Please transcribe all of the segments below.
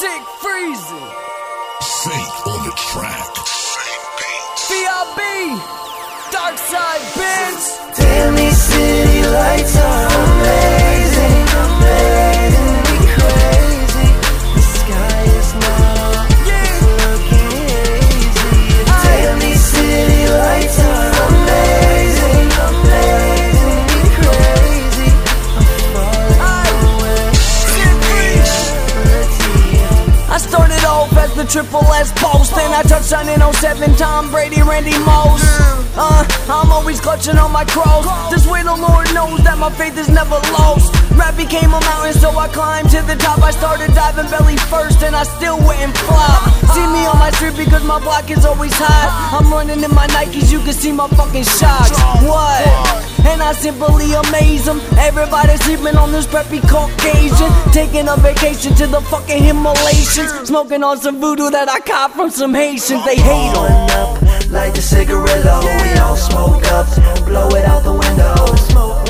Sick freezing. Saint on the track. VIB. Dark side bins. Damn, these city lights are amazing, triple S post, and I on in 07 Tom Brady, Randy Moss. Uh, I'm always clutching on my cross. This way the Lord knows that my faith is never lost. Rap became a mountain, so I climbed to the top. I started diving belly first, and I still wouldn't flop. See me on my street because my block is always hot. I'm running in my Nikes, you can see my fucking shots. What? I simply amaze them. Everybody sleeping on this preppy Caucasian. Taking a vacation to the fucking Himalayas. Smoking on some voodoo that I caught from some Haitians. They hate up, light the cigarillo. Oh, we all smoke up, blow it out the window. Smoke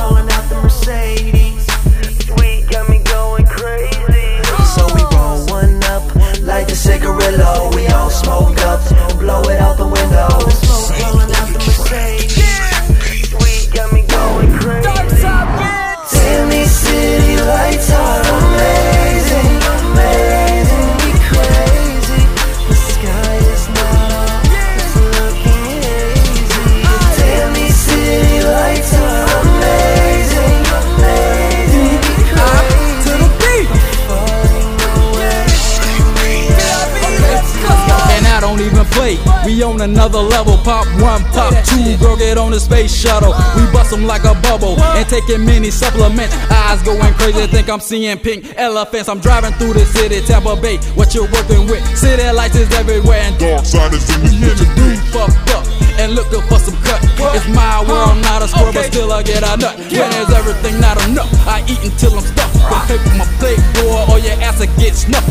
I play. We on another level. Pop one, pop two. Girl, get on the space shuttle. We bust 'em like a bubble. And taking many supplements. Eyes going crazy. Think I'm seeing pink elephants. I'm driving through the city. Tampa Bay. What you working with? City lights is everywhere. And Dark side is in the Hear me building. dude fucked up and looking for some cut. It's my world, not a squirrel, but still I get a nut. When there's everything not enough, I eat until I'm stuffed. Don't pay for my plate, boy, or your ass will get snuffed.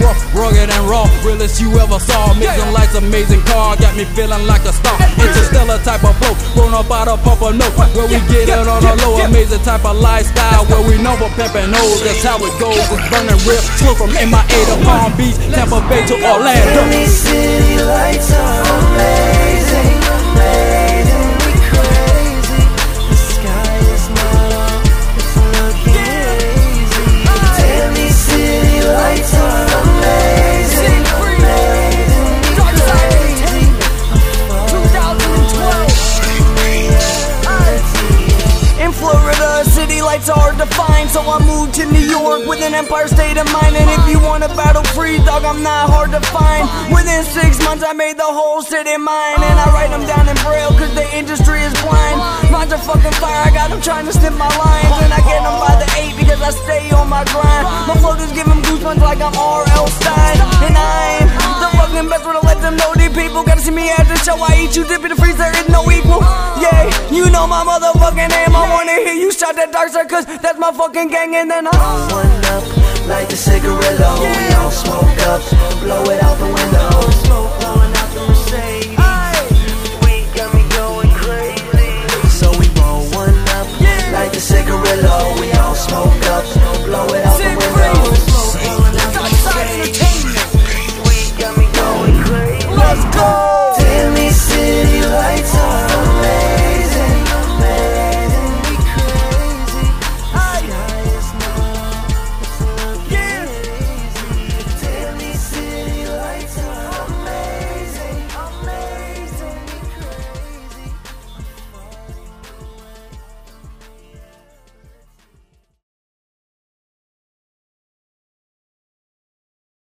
Walking rough, rugged and raw, realest you ever saw. Amazing lights, amazing car, got me feeling like a star. Interstellar type of flow, grown up out of Papa No, where we get it on a low. Amazing type of lifestyle, where we know what pimpin' knows. That's how it goes. It's burning real, slow from MIA to Palm Beach, Tampa Bay to Orlando. City lights Florida, city lights are defined, so I moved to New York with an Empire State of Mind. And if you want a battle free, dog, I'm not hard to find. Within six months, I made the whole city mine. And I write them down in braille, cause the industry is blind. Rhymes are fucking fire, I got them trying to snip my lines. And I get them by the eight because I stay on my grind. My flow just give them goosebumps like I'm R.L. Stine. And I'm the fucking best when I let them know these people gotta see me at the show. I eat you, dip in the freezer, it's no equal. Yeah, you know my motherfucking name. I wanna hear you shout that dark side, cause that's my fucking gang. And then I. One up, light the cigarillo. We all smoke up, blow it out the window. Smoke